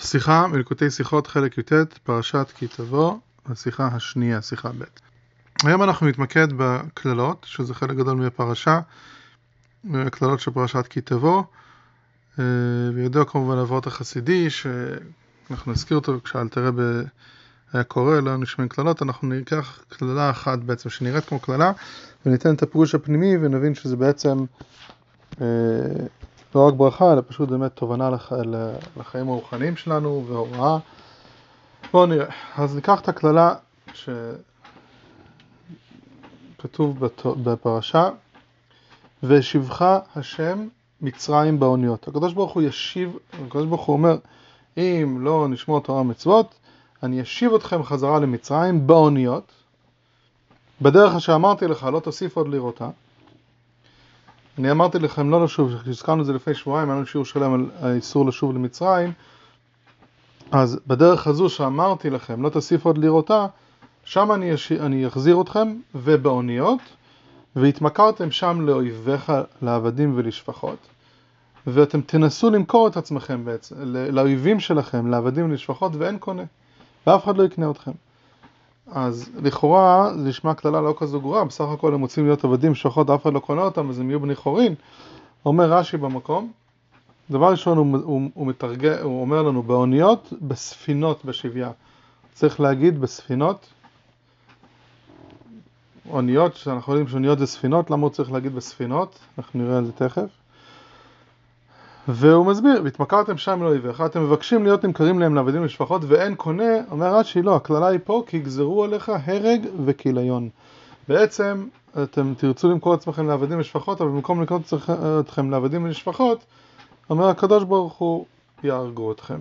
שיחה מלקוטי שיחות חלק י"ט, פרשת כי תבוא, השיחה השנייה, שיחה ב'. היום אנחנו נתמקד בקללות, שזה חלק גדול מהפרשה, קללות של פרשת כי תבוא, אה, וידוע כמובן אבות החסידי, שאנחנו נזכיר אותו כשאלתר רבי היה קורא, לא נשמעים קללות, אנחנו ניקח קללה אחת בעצם שנראית כמו קללה, וניתן את הפירוש הפנימי ונבין שזה בעצם אה, לא רק ברכה, אלא פשוט באמת תובנה לח... לחיים הרוחניים שלנו והוראה. בואו נראה. אז ניקח את הקללה שכתוב בת... בפרשה, והשיבך השם מצרים באוניות. הקדוש ברוך הוא ישיב, הקדוש ברוך הוא אומר, אם לא נשמור תורה ומצוות, אני אשיב אתכם חזרה למצרים באוניות, בדרך אשר אמרתי לך, לא תוסיף עוד לראותה. אני אמרתי לכם לא לשוב, כשהזכרנו את זה לפני שבועיים, היה לנו שיעור שלם על האיסור לשוב למצרים, אז בדרך הזו שאמרתי לכם, לא תוסיף עוד לראותה, שם אני, יש... אני אחזיר אתכם, ובאוניות, והתמכרתם שם לאויביך, לעבדים ולשפחות, ואתם תנסו למכור את עצמכם בעצם, לאויבים שלכם, לעבדים ולשפחות, ואין קונה, ואף אחד לא יקנה אתכם. אז לכאורה זה נשמע קללה לא כזו גרועה, בסך הכל הם רוצים להיות עבדים, שוחרות, אף אחד לא קונה אותם, אז הם יהיו בני חורין. אומר רש"י במקום, דבר ראשון הוא, הוא, הוא, מתרגע, הוא אומר לנו באוניות, בספינות בשביה. צריך להגיד בספינות, אוניות, שאנחנו יודעים שאוניות זה ספינות, למה הוא צריך להגיד בספינות? אנחנו נראה על זה תכף. והוא מסביר, והתמכרתם שם לאויביך, אתם מבקשים להיות נמכרים להם לעבדים ולשפחות ואין קונה, אומר רש"י, לא, הקללה היא פה, כי יגזרו עליך הרג וכיליון. בעצם, אתם תרצו למכור עצמכם לעבדים ולשפחות, אבל במקום לקנות אתכם לעבדים ולשפחות, אומר הקדוש ברוך הוא, יהרגו אתכם.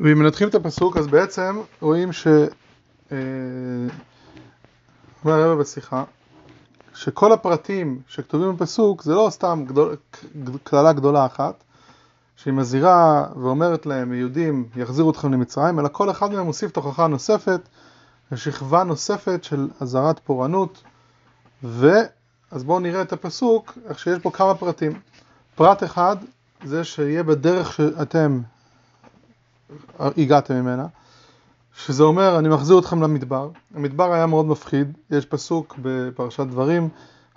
ואם מנתחים את הפסוק, אז בעצם רואים ש... אה, אומר הרב בשיחה, שכל הפרטים שכתובים בפסוק זה לא סתם גדול, קללה גדולה אחת, שהיא מזהירה ואומרת להם, יהודים יחזירו אתכם למצרים, אלא כל אחד מהם מוסיף תוכחה נוספת, שכבה נוספת של אזהרת פורענות, ואז בואו נראה את הפסוק, איך שיש בו כמה פרטים. פרט אחד זה שיהיה בדרך שאתם הגעתם ממנה, שזה אומר, אני מחזיר אתכם למדבר. המדבר היה מאוד מפחיד, יש פסוק בפרשת דברים,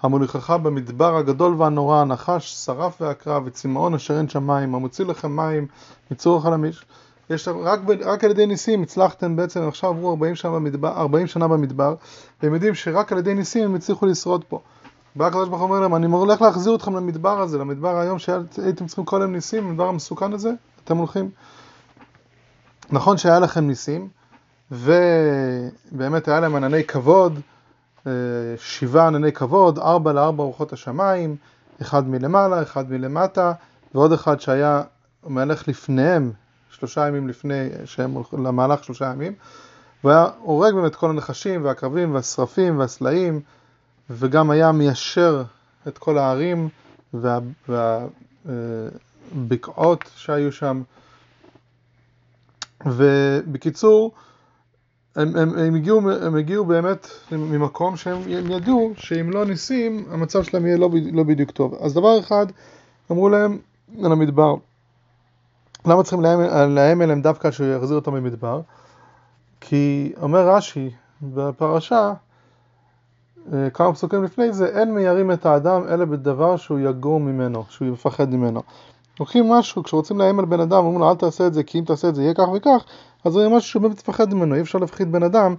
המוליכך במדבר הגדול והנורא, הנחש, שרף ועקרב, וצמאון אשר אין שמיים, המוציא לכם מים מצור החלמיש. יש רק, רק על ידי ניסים הצלחתם בעצם, עכשיו עברו 40 שנה במדבר, 40 שנה במדבר, והם יודעים שרק על ידי ניסים הם הצליחו לשרוד פה. בא הקדוש ברוך הוא אומר להם, אני הולך להחזיר אתכם למדבר הזה, למדבר היום שהייתם צריכים כל היום ניסים, למדבר המסוכן הזה, אתם הולכים. נכון שהיה לכם ניסים, ובאמת היה להם ענני כבוד, אה, שבעה ענני כבוד, ארבע לארבע רוחות השמיים, אחד מלמעלה, אחד מלמטה, ועוד אחד שהיה מהלך לפניהם, שלושה ימים לפני שהם הולכים למהלך שלושה ימים, והיה הורג באמת כל הנחשים והקרבים והשרפים והסלעים, וגם היה מיישר את כל הערים והבקעות וה, אה, שהיו שם. ובקיצור, הם, הם, הם, הגיעו, הם הגיעו באמת ממקום שהם ידעו שאם לא ניסים, המצב שלהם יהיה לא, לא בדיוק טוב. אז דבר אחד, אמרו להם על המדבר, למה צריכים לאיים אליהם דווקא שהוא יחזיר אותם ממדבר? כי אומר רש"י בפרשה, אה, כמה פסוקים לפני זה, אין מיירים את האדם אלא בדבר שהוא יגור ממנו, שהוא יפחד ממנו. לוקחים משהו, כשרוצים לאיים על בן אדם, אומרים לו אל תעשה את זה כי אם תעשה את זה יהיה כך וכך, אז זה משהו שהוא באמת מפחד ממנו, אי אפשר להפחיד בן אדם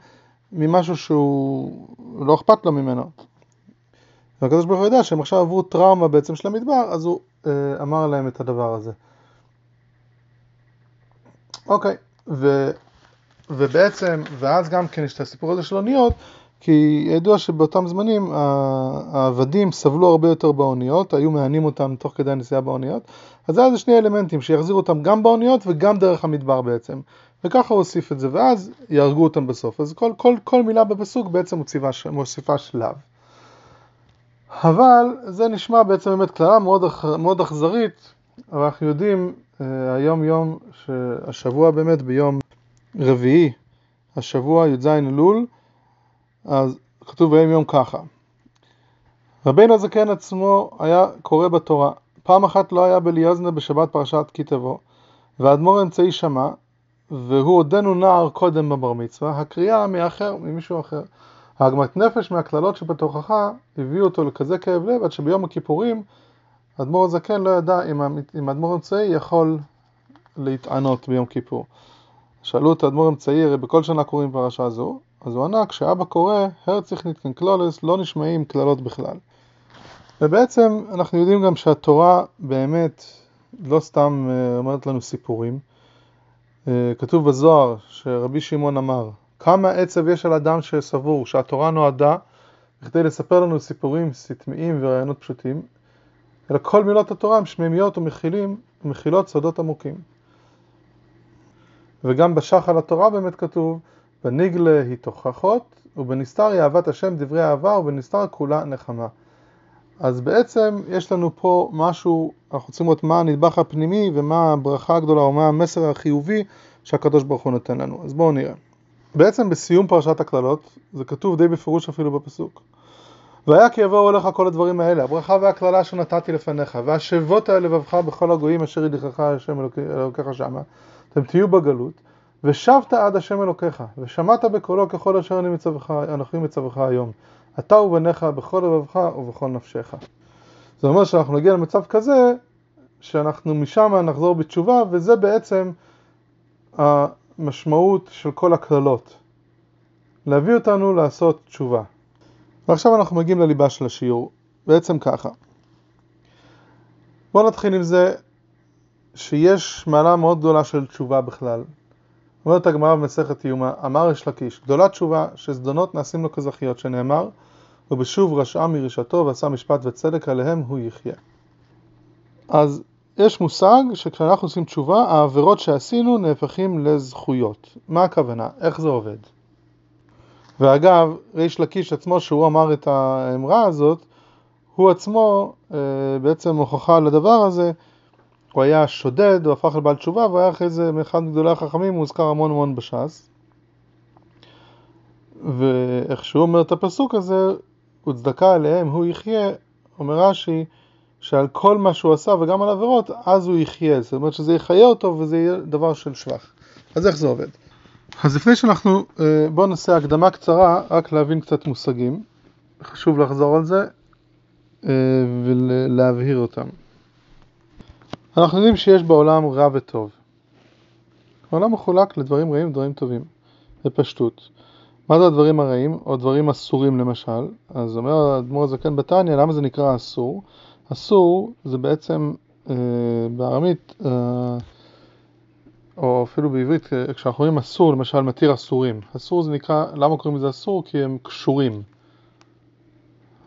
ממשהו שהוא לא אכפת לו ממנו. והקדוש ברוך הוא יודע שהם עכשיו עברו טראומה בעצם של המדבר, אז הוא אה, אמר להם את הדבר הזה. אוקיי, ו, ובעצם, ואז גם כן יש את הסיפור הזה של אוניות, כי ידוע שבאותם זמנים העבדים סבלו הרבה יותר באוניות, היו מענים אותם תוך כדי הנסיעה באוניות, אז היה איזה שני אלמנטים שיחזירו אותם גם באוניות וגם דרך המדבר בעצם. וככה הוא הוסיף את זה, ואז יהרגו אותם בסוף. אז כל, כל, כל מילה בפסוק בעצם מוסיפה, מוסיפה שלב. אבל זה נשמע בעצם באמת קללה מאוד, מאוד אכזרית, אבל אנחנו יודעים אה, היום יום, שהשבוע באמת ביום רביעי, השבוע י"ז אלול, אז כתוב ביום יום ככה. רבינו הזקן עצמו היה קורא בתורה. פעם אחת לא היה בליוזנה בשבת פרשת כי תבוא, והאדמו"ר האמצעי שמע, והוא עודנו נער קודם בבר מצווה, הקריאה מאחר, ממישהו אחר. העגמת נפש מהקללות שבתוכך הביאו אותו לכזה כאב לב, עד שביום הכיפורים האדמו"ר הזקן לא ידע אם האדמו"ר האמצעי יכול להתענות ביום כיפור. שאלו את האדמו"ר האמצעי, הרי בכל שנה קוראים פרשה זו, אז הוא ענה, כשאבא קורא, הרציך ניתקן קלולס, לא נשמעים קללות בכלל. ובעצם אנחנו יודעים גם שהתורה באמת לא סתם אה, אומרת לנו סיפורים. אה, כתוב בזוהר שרבי שמעון אמר, כמה עצב יש על אדם שסבור שהתורה נועדה כדי לספר לנו סיפורים סתמיים ורעיונות פשוטים, אלא כל מילות התורה הן שמימיות ומכילים, ומכילות סודות עמוקים. וגם בשחל התורה באמת כתוב, בניגלה היא תוכחות, ובנסתר היא אהבת השם דברי אהבה, ובנסתר כולה נחמה. אז בעצם יש לנו פה משהו, אנחנו רוצים לראות מה הנדבך הפנימי ומה הברכה הגדולה או מה המסר החיובי שהקדוש ברוך הוא נותן לנו. אז בואו נראה. בעצם בסיום פרשת הקללות, זה כתוב די בפירוש אפילו בפסוק. והיה כי יבואו אליך כל הדברים האלה, הברכה והקללה שנתתי לפניך, והשבות על לבבך בכל הגויים אשר ידחך השם אלוקיך שמה, אתם תהיו בגלות, ושבת עד השם אלוקיך, ושמעת בקולו ככל אשר אני מצווך, אנוכי מצווך היום. אתה ובניך בכל לבבך ובכל נפשך. זה אומר שאנחנו נגיע למצב כזה, שאנחנו משם נחזור בתשובה, וזה בעצם המשמעות של כל הקללות. להביא אותנו לעשות תשובה. ועכשיו אנחנו מגיעים לליבה של השיעור, בעצם ככה. בואו נתחיל עם זה שיש מעלה מאוד גדולה של תשובה בכלל. אומרת הגמרא במסכת יומא, אמר יש לקיש, גדולה תשובה שזדונות נעשים לו כזכיות, שנאמר, ובשוב רשעה מרשעתו ועשה משפט וצדק עליהם הוא יחיה. אז יש מושג שכשאנחנו עושים תשובה, העבירות שעשינו נהפכים לזכויות. מה הכוונה? איך זה עובד? ואגב, ריש לקיש עצמו, שהוא אמר את האמרה הזאת, הוא עצמו אה, בעצם הוכחה לדבר הזה, הוא היה שודד, הוא הפך לבעל תשובה, והוא היה אחרי זה מאחד מגדולי החכמים, הוא הוזכר המון המון בש"ס. ואיך שהוא אומר את הפסוק הזה, וצדקה עליהם הוא יחיה, אומר רש"י, שעל כל מה שהוא עשה וגם על עבירות, אז הוא יחיה. זאת אומרת שזה יחיה אותו וזה יהיה דבר של שבח. אז איך זה עובד? אז לפני שאנחנו, אה, בואו נעשה הקדמה קצרה, רק להבין קצת מושגים. חשוב לחזור על זה אה, ולהבהיר אותם. אנחנו יודעים שיש בעולם רע וטוב. העולם מחולק לדברים רעים ודברים טובים, בפשטות. מה זה הדברים הרעים, או דברים אסורים למשל? אז אומר האדמו"ר הזקן בתניא, למה זה נקרא אסור? אסור זה בעצם אה, בארמית, אה, או אפילו בעברית, כשאנחנו אומרים אסור, למשל מתיר אסורים. אסור זה נקרא, למה קוראים לזה אסור? כי הם קשורים.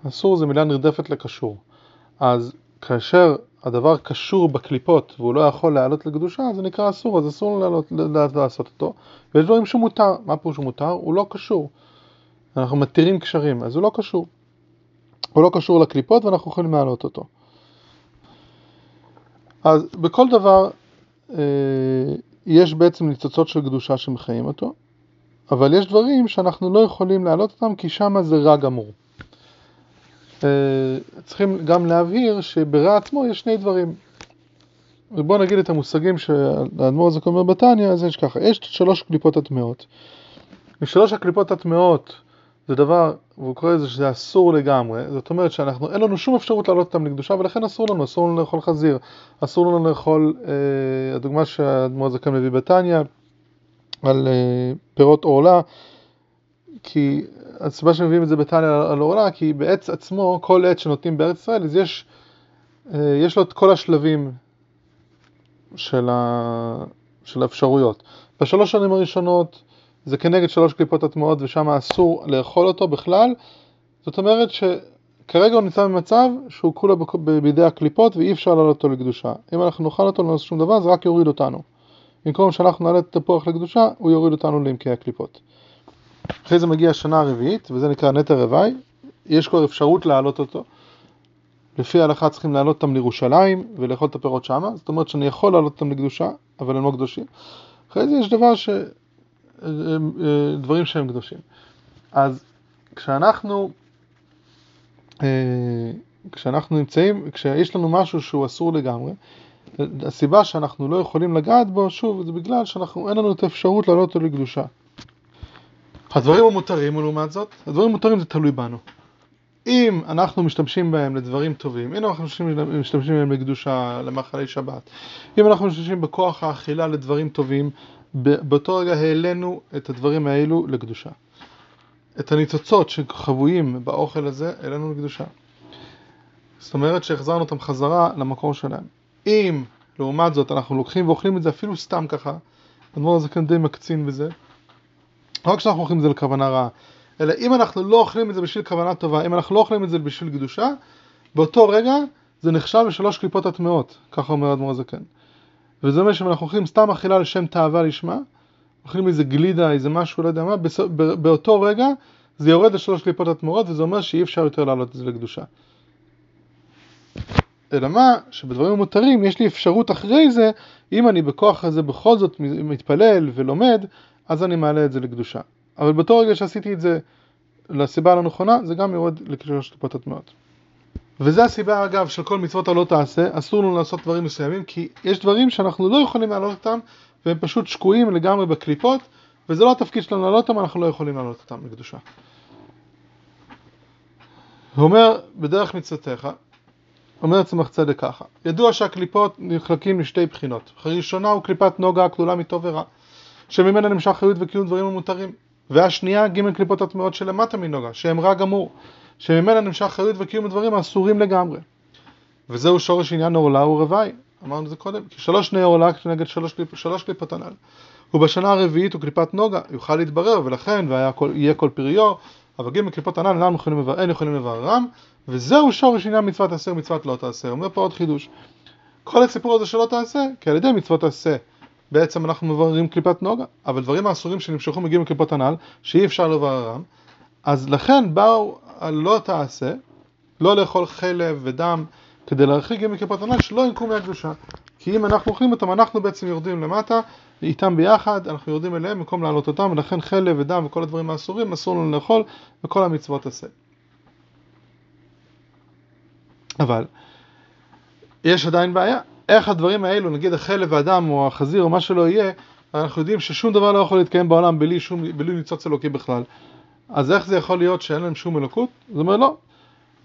אסור זה מילה נרדפת לקשור. אז כאשר הדבר קשור בקליפות והוא לא יכול לעלות לקדושה, זה נקרא אסור, אז אסור לעלות, לעשות אותו. ויש דברים שמותר, מה פירוש מותר? הוא לא קשור. אנחנו מתירים קשרים, אז הוא לא קשור. הוא לא קשור לקליפות ואנחנו יכולים להעלות אותו. אז בכל דבר אה, יש בעצם ניצוצות של קדושה שמחיים אותו, אבל יש דברים שאנחנו לא יכולים להעלות אותם כי שם זה רע גמור. אה, צריכים גם להבהיר שברע עצמו יש שני דברים. ובואו נגיד את המושגים שהאדמו"ר הזה אומר בתניא, אז יש ככה, יש שלוש קליפות הטמעות. ושלוש הקליפות הטמעות זה דבר, והוא קורא לזה שזה אסור לגמרי, זאת אומרת שאנחנו, אין לנו שום אפשרות להעלות אותם לקדושה ולכן אסור לנו, אסור לנו לאכול חזיר, אסור לנו לאכול, אה, הדוגמה שהאדמו"ר הזה מביא בתניא, על אה, פירות עורלה, כי הסיבה שמביאים את זה בתניא על עורלה, כי בעץ עצמו, כל עץ שנותנים בארץ ישראל, אז יש, אה, יש לו את כל השלבים של, ה, של האפשרויות. בשלוש שנים הראשונות זה כנגד שלוש קליפות הטמעות ושם אסור לאכול אותו בכלל, זאת אומרת שכרגע הוא נמצא במצב שהוא כולו בידי הקליפות ואי אפשר לעלות אותו לקדושה. אם אנחנו נאכל אותו לא נעשה שום דבר זה רק יוריד אותנו. במקום שאנחנו נעלה את התפוח לקדושה, הוא יוריד אותנו לעמקי הקליפות. אחרי זה מגיעה השנה הרביעית, וזה נקרא נטע רוואי, יש כבר אפשרות להעלות אותו. לפי ההלכה צריכים להעלות אותם לירושלים ולאכול את הפירות שמה, זאת אומרת שאני יכול להעלות אותם לקדושה, אבל הם לא קדושים. אחרי זה יש דבר ש... דברים שהם קדושים. אז כשאנחנו אה, כשאנחנו נמצאים, כשיש לנו משהו שהוא אסור לגמרי, הסיבה שאנחנו לא יכולים לגעת בו, שוב, זה בגלל שאנחנו, אין לנו את האפשרות להעלות אותו לקדושה. הדברים המותרים, לעומת זאת, הדברים המותרים זה תלוי בנו. אם אנחנו משתמשים בהם לדברים טובים, אם אנחנו משתמשים, בהם לקדושה, למאכלי שבת, אם אנחנו משתמשים בכוח האכילה לדברים טובים, באותו רגע העלינו את הדברים האלו לקדושה. את הניצוצות שחבויים באוכל הזה, העלינו לקדושה. זאת אומרת שהחזרנו אותם חזרה למקור שלהם. אם לעומת זאת אנחנו לוקחים ואוכלים את זה אפילו סתם ככה, הזה כאן די מקצין בזה, לא רק שאנחנו אוכלים את זה לכוונה רעה, אלא אם אנחנו לא אוכלים את זה בשביל כוונה טובה, אם אנחנו לא אוכלים את זה בשביל קדושה, באותו רגע זה נחשב לשלוש קליפות הטמעות, ככה אומר אדמו"ר הזקן. וזה אומר שאם אנחנו אוכלים סתם אכילה לשם תאווה לשמה, אוכלים איזה גלידה, איזה משהו, לא יודע מה, באותו רגע זה יורד לשלוש קליפות הטמעות, וזה אומר שאי אפשר יותר להעלות את זה לקדושה. אלא מה, שבדברים המותרים יש לי אפשרות אחרי זה, אם אני בכוח הזה בכל זאת מתפלל ולומד, אז אני מעלה את זה לקדושה. אבל באותו רגע שעשיתי את זה לסיבה הלא נכונה, זה גם יורד לשלוש טיפות הטמעות. וזה הסיבה אגב של כל מצוות הלא תעשה, אסור לנו לעשות דברים מסוימים, כי יש דברים שאנחנו לא יכולים להעלות אותם, והם פשוט שקועים לגמרי בקליפות, וזה לא התפקיד שלנו להעלות אותם, אנחנו לא יכולים להעלות אותם לקדושה. הוא אומר, בדרך מצוותיך, אומר צמח צדק ככה, ידוע שהקליפות נחלקים לשתי בחינות. הראשונה הוא קליפת נוגה הכלולה מטוב ורע, שממנה נמשך חיות וקיום דברים המותרים. והשנייה ג' קליפות הטמעות שלמטה מנוגה, שהם רע גמור, שממנה נמשך חיות וקיום הדברים האסורים לגמרי. וזהו שורש עניין עורלה ורבעי, אמרנו את זה קודם, כי שלוש שני עורלה כנגד שלוש, קליפ, שלוש קליפות הנ"ל. ובשנה הרביעית הוא קליפת נוגה, יוכל להתברר, ולכן ויהיה כל פריו, אבל ג' קליפות הנ"ל אינם יכולים לברר, אין יכולים לבררם, וזהו שורש עניין מצוות עשה ומצוות לא תעשה. אומר פה עוד חידוש. כל הסיפור הזה שלא תעשה, כי על ידי מצוות עשה בעצם אנחנו מבררים קליפת נוגה, אבל דברים האסורים שנמשכו מגיעים לקליפות הנ"ל, שאי אפשר לבררם, אז לכן באו על לא תעשה, לא לאכול חלב ודם, כדי להרחיק גם מקליפות הנ"ל, שלא ינקו מהקדושה. כי אם אנחנו אוכלים אותם, אנחנו בעצם יורדים למטה, איתם ביחד, אנחנו יורדים אליהם במקום להעלות אותם, ולכן חלב ודם וכל הדברים האסורים אסור לנו לאכול, וכל המצוות עשה. אבל, יש עדיין בעיה. איך הדברים האלו, נגיד החלב והדם או החזיר או מה שלא יהיה, אנחנו יודעים ששום דבר לא יכול להתקיים בעולם בלי, שום, בלי ניצוץ אלוקי בכלל. אז איך זה יכול להיות שאין להם שום אלוקות? זאת אומרת לא.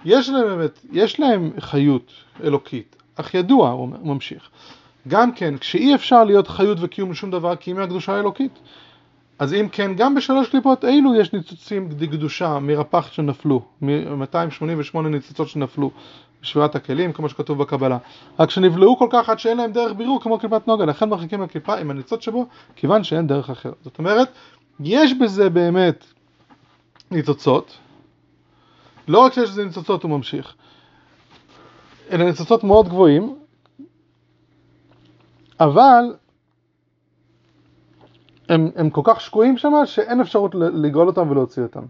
יש להם באמת, יש להם חיות אלוקית, אך ידוע, הוא ממשיך. גם כן, כשאי אפשר להיות חיות וקיום לשום דבר כי אם הקדושה האלוקית. אז אם כן, גם בשלוש קליפות אילו יש ניצוצים קדושה מרפ"ח שנפלו, מ-288 ניצוצות שנפלו, בשבירת הכלים, כמו שכתוב בקבלה. רק שנבלעו כל כך עד שאין להם דרך בירור כמו קליפת נוגה, לכן מרחיקים מהקליפה עם הניצוץ שבו, כיוון שאין דרך אחרת. זאת אומרת, יש בזה באמת ניצוצות, לא רק שיש בזה ניצוצות הוא ממשיך, אלא ניצוצות מאוד גבוהים, אבל הם, הם כל כך שקועים שם שאין אפשרות לגאול אותם ולהוציא אותם.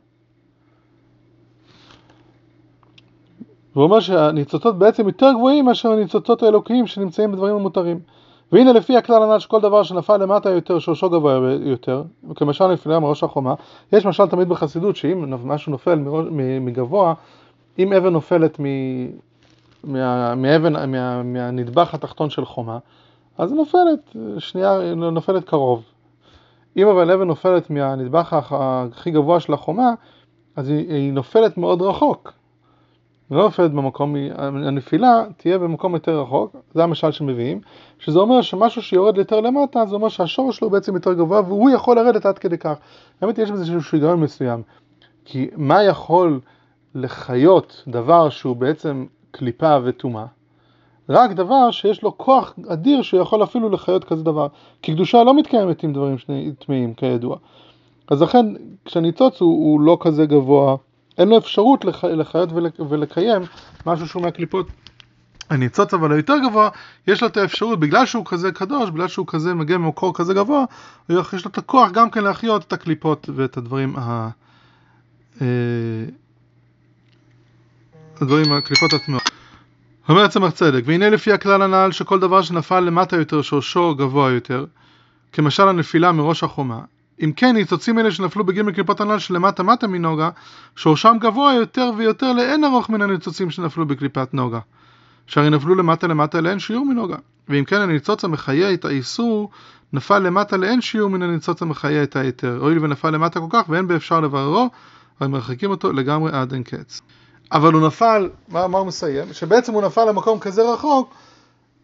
והוא אומר שהניצוצות בעצם יותר גבוהים מאשר הניצוצות האלוקיים שנמצאים בדברים המותרים. והנה לפי הכלל הנ"ל שכל דבר שנפל למטה יותר, שורשו גבוה יותר, כמשל נפילה מראש החומה, יש משל תמיד בחסידות שאם משהו נופל מגבוה, אם אבן נופלת מ... מה... מאבן, מה... מהנדבך התחתון של חומה, אז נופלת, שנייה, נופלת קרוב. אם אבל אבן נופלת מהנדבך הכי גבוה של החומה, אז היא, היא נופלת מאוד רחוק. נופלת במקום, הנפילה תהיה במקום יותר רחוק, זה המשל שמביאים, שזה אומר שמשהו שיורד יותר למטה, זה אומר שהשורש שלו בעצם יותר גבוה והוא יכול לרדת עד כדי כך. האמת יש בזה איזשהו שיגעון מסוים, כי מה יכול לחיות דבר שהוא בעצם קליפה וטומאה? רק דבר שיש לו כוח אדיר שהוא יכול אפילו לחיות כזה דבר, כי קדושה לא מתקיימת עם דברים טמאים כידוע. אז לכן כשהניצוץ הוא, הוא לא כזה גבוה אין לו אפשרות לח... לחיות ולקיים משהו שהוא מהקליפות. הניצוץ אבל היותר גבוה, יש לו את האפשרות, בגלל שהוא כזה קדוש, בגלל שהוא כזה מגיע ממקור כזה גבוה, יש לו את הכוח גם כן להחיות את הקליפות ואת הדברים ה... אה, הדברים, הקליפות הטמעות. אומר צמח צדק, והנה לפי הכלל הנ"ל שכל דבר שנפל למטה יותר שורשו גבוה יותר, כמשל הנפילה מראש החומה, אם כן, ניצוצים אלה שנפלו בג' קליפות הנ"ל שלמטה מטה מנוגה, שורשם גבוה יותר ויותר לאין ארוך מן הניצוצים שנפלו בקליפת נוגה. שהרי נפלו למטה למטה לאין שיעור מנוגה. ואם כן הניצוץ המחיה את האיסור, נפל למטה לאין שיעור מן הניצוץ המחיה את ההיתר. הואיל ונפל למטה כל כך ואין באפשר לבררו, הרי מרחיקים אותו לגמרי עד אין קץ. אבל הוא נפל, מה, מה הוא מסיים? שבעצם הוא נפל למקום כזה רחוק,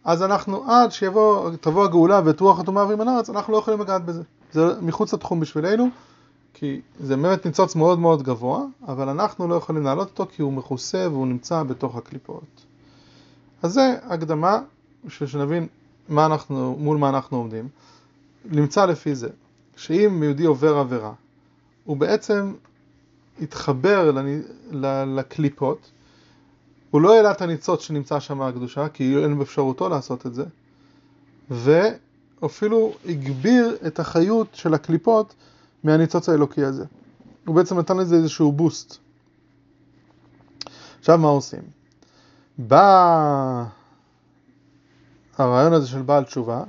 אז אנחנו עד שיבוא, תבוא הגאולה ואת רוח הטומאה מן הארץ, אנחנו לא יכולים לגעת בזה. זה מחוץ לתחום בשבילנו, כי זה באמת ניצוץ מאוד מאוד גבוה, אבל אנחנו לא יכולים להעלות אותו כי הוא מכוסה והוא נמצא בתוך הקליפות. אז זה הקדמה, בשביל שנבין מה אנחנו, מול מה אנחנו עומדים. נמצא לפי זה, שאם יהודי עובר עבירה, הוא בעצם התחבר לקליפות, הוא לא העלה את הניצוץ שנמצא שם הקדושה, כי אין באפשרותו לעשות את זה, ואפילו הגביר את החיות של הקליפות מהניצוץ האלוקי הזה. הוא בעצם נתן לזה איזשהו בוסט. עכשיו מה עושים? בא הרעיון הזה של בעל תשובה,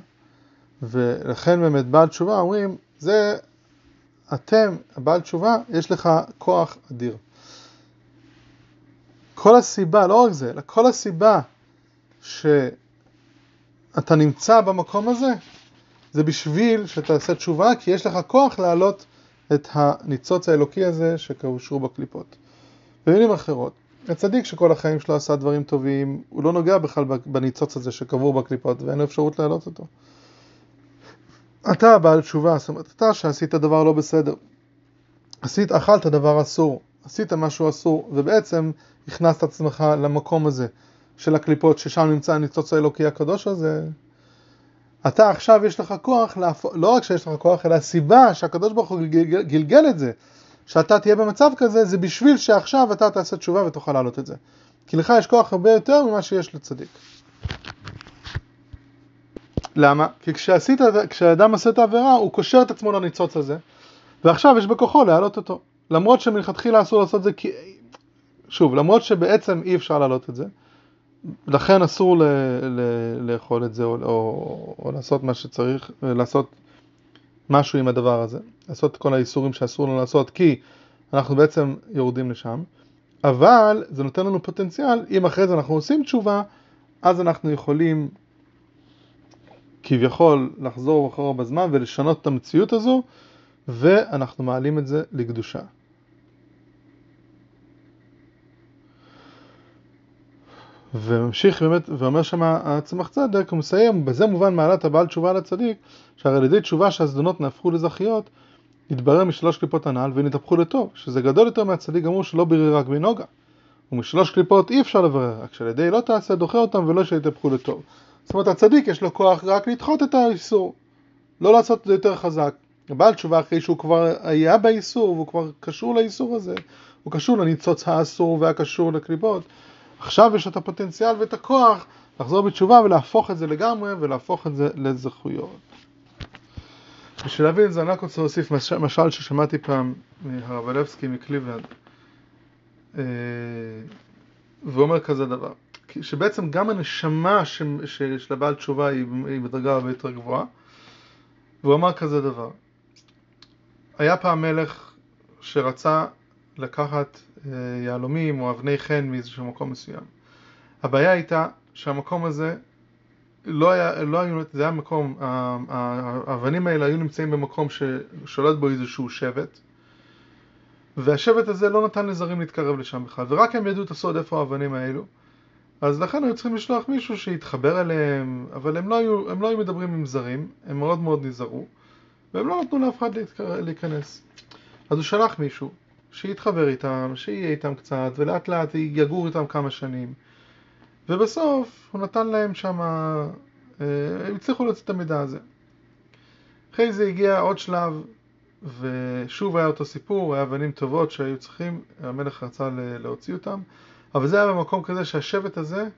ולכן באמת בעל תשובה אומרים, זה אתם, הבעל תשובה, יש לך כוח אדיר. כל הסיבה, לא רק זה, אלא כל הסיבה שאתה נמצא במקום הזה, זה בשביל שתעשה תשובה, כי יש לך כוח להעלות את הניצוץ האלוקי הזה שקשרו בקליפות. במילים אחרות, הצדיק שכל החיים שלו עשה דברים טובים, הוא לא נוגע בכלל בניצוץ הזה שקבור בקליפות ואין לו אפשרות להעלות אותו. אתה בעל תשובה, זאת אומרת, אתה שעשית דבר לא בסדר, עשית, אכלת דבר אסור, עשית משהו אסור, ובעצם הכנסת עצמך למקום הזה של הקליפות, ששם נמצא הניצוץ האלוקי הקדוש הזה, אתה עכשיו יש לך כוח, להפ... לא רק שיש לך כוח, אלא הסיבה שהקדוש ברוך הוא גלגל, גלגל את זה, שאתה תהיה במצב כזה, זה בשביל שעכשיו אתה תעשה תשובה ותוכל להעלות את זה. כי לך יש כוח הרבה יותר ממה שיש לצדיק. למה? כי כשעשית, כשאדם עושה את העבירה, הוא קושר את עצמו לניצוץ הזה, ועכשיו יש בכוחו להעלות אותו. למרות שמלכתחילה אסור לעשות זה כי... שוב, למרות שבעצם אי אפשר להעלות את זה, לכן אסור ל, ל, לאכול את זה או, או, או לעשות מה שצריך, לעשות משהו עם הדבר הזה, לעשות כל האיסורים שאסור לנו לעשות, כי אנחנו בעצם יורדים לשם, אבל זה נותן לנו פוטנציאל, אם אחרי זה אנחנו עושים תשובה, אז אנחנו יכולים כביכול לחזור אחורה בזמן ולשנות את המציאות הזו, ואנחנו מעלים את זה לקדושה. וממשיך באמת, ואומר שם הצמח צדק, הוא מסיים, בזה מובן מעלת הבעל תשובה לצדיק, שהרי על ידי תשובה שהזדונות נהפכו לזכיות, יתברר משלוש קליפות הנ"ל ונתהפכו לטוב, שזה גדול יותר מהצדיק גמור שלא בירר רק בנוגה. ומשלוש קליפות אי אפשר לברר, רק שעל ידי לא תעשה דוחה אותם ולא שיתהפכו לטוב. זאת אומרת הצדיק יש לו כוח רק לדחות את האיסור, לא לעשות את זה יותר חזק. הבעל תשובה אחרי שהוא כבר היה באיסור והוא כבר קשור לאיסור הזה, הוא קשור לניצוץ האסור והקשור לקליפות, עכשיו יש את הפוטנציאל ואת הכוח לחזור בתשובה ולהפוך את זה לגמרי ולהפוך את זה לזכויות. בשביל להבין את זה אני רק רוצה להוסיף משל ששמעתי פעם מהרב אלבסקי מקליבלנד אה, והוא אומר כזה דבר שבעצם גם הנשמה של הבעל תשובה היא בדרגה הרבה יותר גבוהה והוא אמר כזה דבר היה פעם מלך שרצה לקחת יהלומים או אבני חן מאיזשהו מקום מסוים. הבעיה הייתה שהמקום הזה לא היה, לא היו, זה היה מקום, האבנים האלה היו נמצאים במקום ששולט בו איזשהו שבט והשבט הזה לא נתן לזרים להתקרב לשם בכלל ורק הם ידעו את הסוד איפה האבנים האלו אז לכן היו צריכים לשלוח מישהו שיתחבר אליהם אבל הם לא היו, הם לא היו מדברים עם זרים, הם מאוד מאוד נזהרו והם לא נתנו לאף אחד להיכנס אז הוא שלח מישהו שיתחבר איתם, שיהיה איתם קצת, ולאט לאט יגור איתם כמה שנים. ובסוף הוא נתן להם שם, אה, הם הצליחו להוציא את המידע הזה. אחרי זה הגיע עוד שלב, ושוב היה אותו סיפור, היה אבנים טובות שהיו צריכים, המלך רצה להוציא אותם, אבל זה היה במקום כזה שהשבט הזה,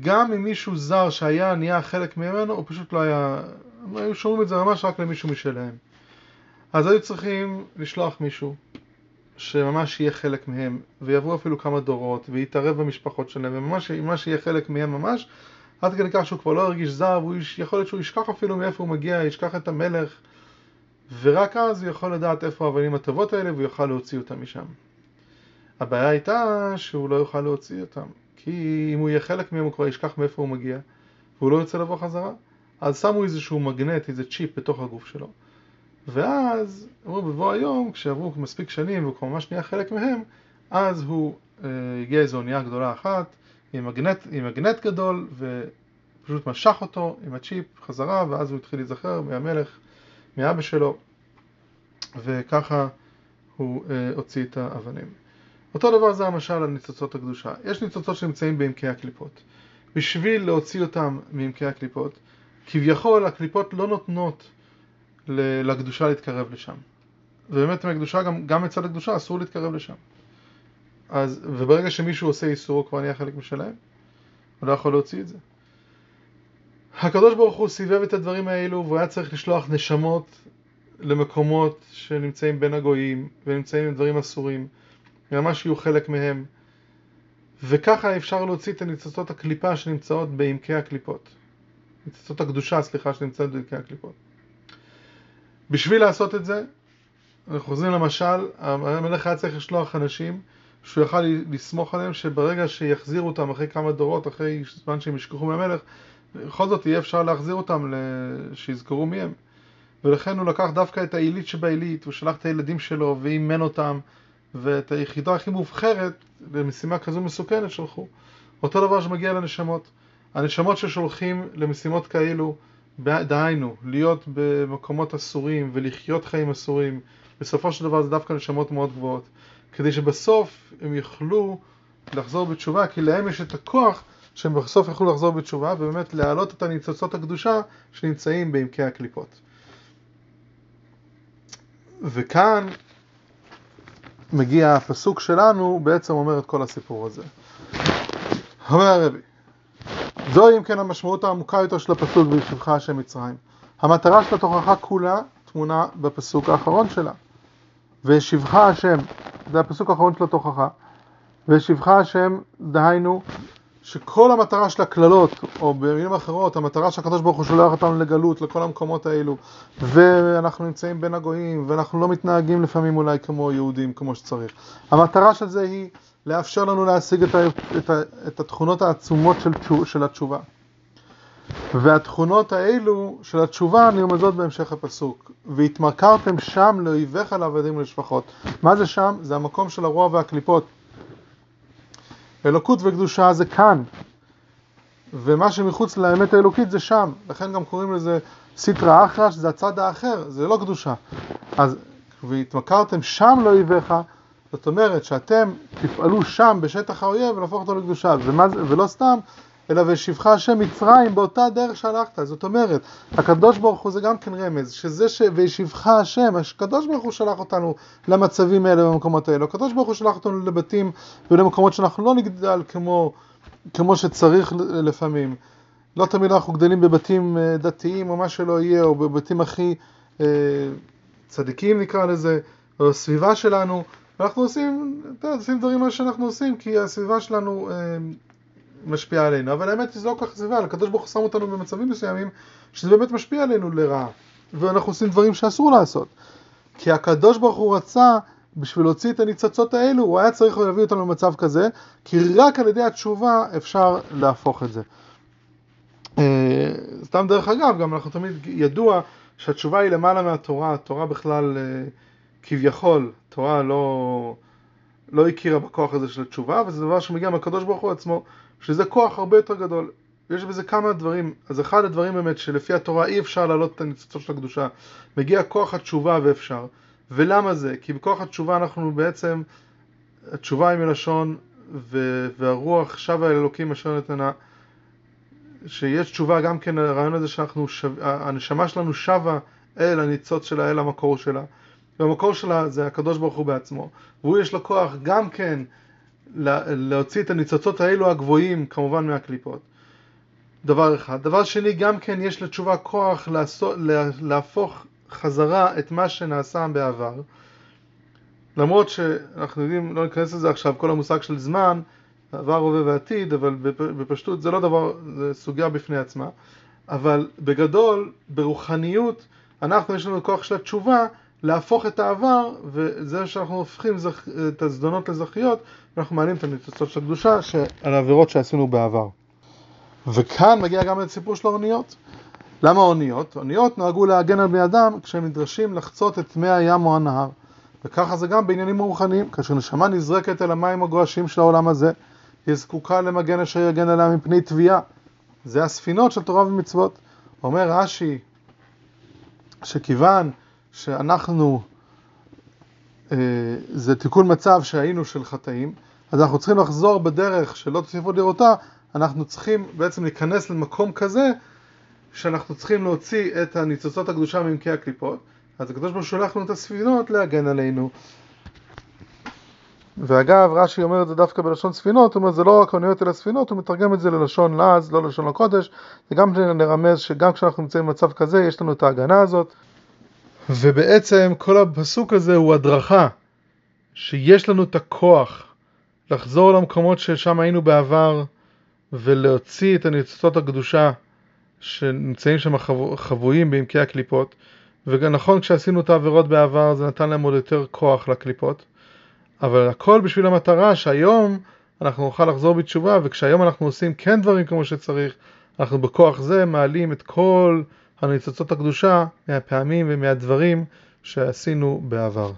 גם אם מישהו זר שהיה נהיה חלק ממנו, הוא פשוט לא היה, הם היו שומעים את זה ממש רק למישהו משלהם. אז היו צריכים לשלוח מישהו שממש יהיה חלק מהם, ויעברו אפילו כמה דורות, ויתערב במשפחות שלהם, וממש יהיה חלק מהם ממש, עד כדי כך שהוא כבר לא ירגיש זר, ויכול להיות שהוא ישכח אפילו מאיפה הוא מגיע, ישכח את המלך, ורק אז הוא יכול לדעת איפה האבנים הטובות האלה והוא יוכל להוציא אותם משם. הבעיה הייתה שהוא לא יוכל להוציא אותם, כי אם הוא יהיה חלק מהם הוא כבר ישכח מאיפה הוא מגיע, והוא לא יוצא לבוא חזרה. אז שמו איזשהו מגנט, איזה צ'יפ בתוך הגוף שלו. ואז, אמרו בבוא היום, כשעברו מספיק שנים והוא כבר ממש נהיה חלק מהם, אז הוא אה, הגיע איזו אונייה גדולה אחת עם מגנט, עם מגנט גדול ופשוט משך אותו עם הצ'יפ חזרה ואז הוא התחיל להיזכר מהמלך, מאבא שלו וככה הוא אה, הוציא את האבנים. אותו דבר זה המשל על ניצוצות הקדושה. יש ניצוצות שנמצאים בעמקי הקליפות. בשביל להוציא אותם מעמקי הקליפות, כביכול הקליפות לא נותנות לקדושה להתקרב לשם. ובאמת מהקדושה, גם, גם מצד הקדושה אסור להתקרב לשם. אז, וברגע שמישהו עושה איסור הוא כבר נהיה חלק משלהם, הוא לא יכול להוציא את זה. הקדוש ברוך הוא סיבב את הדברים האלו והוא היה צריך לשלוח נשמות למקומות שנמצאים בין הגויים ונמצאים עם דברים אסורים, ממש יהיו חלק מהם, וככה אפשר להוציא את הניצוצות הקליפה שנמצאות בעמקי הקליפות. ניצוצות הקדושה, סליחה, שנמצאות בעמקי הקליפות. בשביל לעשות את זה, אנחנו חוזרים למשל, המלך היה צריך לשלוח אנשים שהוא יכל לסמוך עליהם שברגע שיחזירו אותם אחרי כמה דורות, אחרי זמן שהם ישכחו מהמלך, בכל זאת יהיה אפשר להחזיר אותם, שיזכרו מי הם. ולכן הוא לקח דווקא את העילית שבעילית, הוא שלח את הילדים שלו ואימן אותם, ואת היחידה הכי מובחרת למשימה כזו מסוכנת שלחו. אותו דבר שמגיע לנשמות. הנשמות ששולחים למשימות כאלו, דהיינו, להיות במקומות אסורים ולחיות חיים אסורים, בסופו של דבר זה דווקא נשמות מאוד גבוהות. כדי שבסוף הם יוכלו לחזור בתשובה, כי להם יש את הכוח שהם בסוף יוכלו לחזור בתשובה, ובאמת להעלות את הניצוצות הקדושה שנמצאים בעמקי הקליפות. וכאן מגיע הפסוק שלנו, בעצם אומר את כל הסיפור הזה. אומר הרבי, זוהי אם כן המשמעות העמוקה יותר של הפסוק וישבך השם מצרים. המטרה של התוכחה כולה תמונה בפסוק האחרון שלה. וישבך השם, זה הפסוק האחרון של התוכחה. וישבך השם, דהיינו, שכל המטרה של הקללות, או במילים אחרות, המטרה שהקדוש ברוך הוא שולח אותנו לגלות, לכל המקומות האלו, ואנחנו נמצאים בין הגויים, ואנחנו לא מתנהגים לפעמים אולי כמו יהודים, כמו שצריך. המטרה של זה היא לאפשר לנו להשיג את, ה, את, ה, את התכונות העצומות של, של התשובה. והתכונות האלו של התשובה נרמזות בהמשך הפסוק. והתמכרתם שם לאויביך לעבדים ולשפחות. מה זה שם? זה המקום של הרוע והקליפות. אלוקות וקדושה זה כאן, ומה שמחוץ לאמת האלוקית זה שם, לכן גם קוראים לזה סיטרא אחרא, שזה הצד האחר, זה לא קדושה. אז והתמכרתם שם לאויביך, זאת אומרת שאתם תפעלו שם בשטח האויב ולהפוך אותו לקדושה, ומה, ולא סתם, אלא ושבחה השם מצרים באותה דרך שהלכת. זאת אומרת, הקדוש ברוך הוא זה גם כן רמז, שזה ש... וישבך השם, הקדוש ברוך הוא שלח אותנו למצבים האלה במקומות האלה. הקדוש ברוך הוא שלח אותנו לבתים ולמקומות שאנחנו לא נגדל כמו, כמו שצריך לפעמים. לא תמיד אנחנו גדלים בבתים אה, דתיים או מה שלא יהיה, או בבתים הכי אה, צדיקים נקרא לזה, או הסביבה שלנו. ואנחנו עושים, אתה יודע, עושים דברים מה שאנחנו עושים, כי הסביבה שלנו אה, משפיע עלינו, אבל האמת היא שזה לא כל כך סביבה, הקדוש ברוך הוא שם אותנו במצבים מסוימים שזה באמת משפיע עלינו לרעה, ואנחנו עושים דברים שאסור לעשות. כי הקדוש ברוך הוא רצה, בשביל להוציא את הניצוצות האלו, הוא היה צריך להביא אותנו למצב כזה, כי רק על ידי התשובה אפשר להפוך את זה. אה, סתם דרך אגב, גם אנחנו תמיד ידוע שהתשובה היא למעלה מהתורה, התורה בכלל אה, כביכול, תורה לא, לא הכירה בכוח הזה של התשובה, וזה דבר שמגיע מהקדוש ברוך הוא עצמו. שזה כוח הרבה יותר גדול. יש בזה כמה דברים, אז אחד הדברים באמת שלפי התורה אי אפשר להעלות את הניצוצות של הקדושה. מגיע כוח התשובה ואפשר. ולמה זה? כי בכוח התשובה אנחנו בעצם, התשובה היא מלשון והרוח שבה אל אלוקים אשר נתנה. שיש תשובה גם כן, הרעיון הזה שאנחנו, שו, הנשמה שלנו שבה אל הניצוץ שלה, אל המקור שלה. והמקור שלה זה הקדוש ברוך הוא בעצמו. והוא יש לו כוח גם כן להוציא את הניצוצות האלו הגבוהים כמובן מהקליפות. דבר אחד. דבר שני, גם כן יש לתשובה כוח לעשות, להפוך חזרה את מה שנעשה בעבר. למרות שאנחנו יודעים, לא ניכנס לזה עכשיו, כל המושג של זמן, עבר, הווה ועתיד, אבל בפשטות זה לא דבר, זה סוגיה בפני עצמה. אבל בגדול, ברוחניות, אנחנו יש לנו כוח של התשובה להפוך את העבר, וזה שאנחנו הופכים זכ... את הזדונות לזכיות, אנחנו מעלים את הניצוצות של הקדושה על העבירות שעשינו בעבר. וכאן מגיע גם לסיפור של האוניות. למה אוניות? אוניות נהגו להגן על בני אדם כשהם נדרשים לחצות את מי הים או הנהר. וככה זה גם בעניינים רוחניים, כאשר נשמה נזרקת אל המים הגועשים של העולם הזה, היא זקוקה למגן אשר יגן עליה מפני תביעה. זה הספינות של תורה ומצוות. אומר רש"י, שכיוון שאנחנו, אה, זה תיקון מצב שהיינו של חטאים, אז אנחנו צריכים לחזור בדרך שלא תוסיפו לראותה, אנחנו צריכים בעצם להיכנס למקום כזה שאנחנו צריכים להוציא את הניצוצות הקדושה מעמקי הקליפות, אז הקדוש ברוך הוא שולח לנו את הספינות להגן עלינו. ואגב, רש"י אומר את זה דווקא בלשון ספינות, הוא אומר זה לא רק אוניות אלא ספינות, הוא מתרגם את זה ללשון לעז, לא ללשון הקודש, זה גם לרמז שגם כשאנחנו נמצאים במצב כזה, יש לנו את ההגנה הזאת. ובעצם כל הפסוק הזה הוא הדרכה, שיש לנו את הכוח לחזור למקומות ששם היינו בעבר ולהוציא את הניצוצות הקדושה שנמצאים שם חבויים בעמקי הקליפות. וגם נכון כשעשינו את העבירות בעבר זה נתן להם עוד יותר כוח לקליפות. אבל הכל בשביל המטרה שהיום אנחנו נוכל לחזור בתשובה, וכשהיום אנחנו עושים כן דברים כמו שצריך, אנחנו בכוח זה מעלים את כל הניצוצות הקדושה מהפעמים ומהדברים שעשינו בעבר.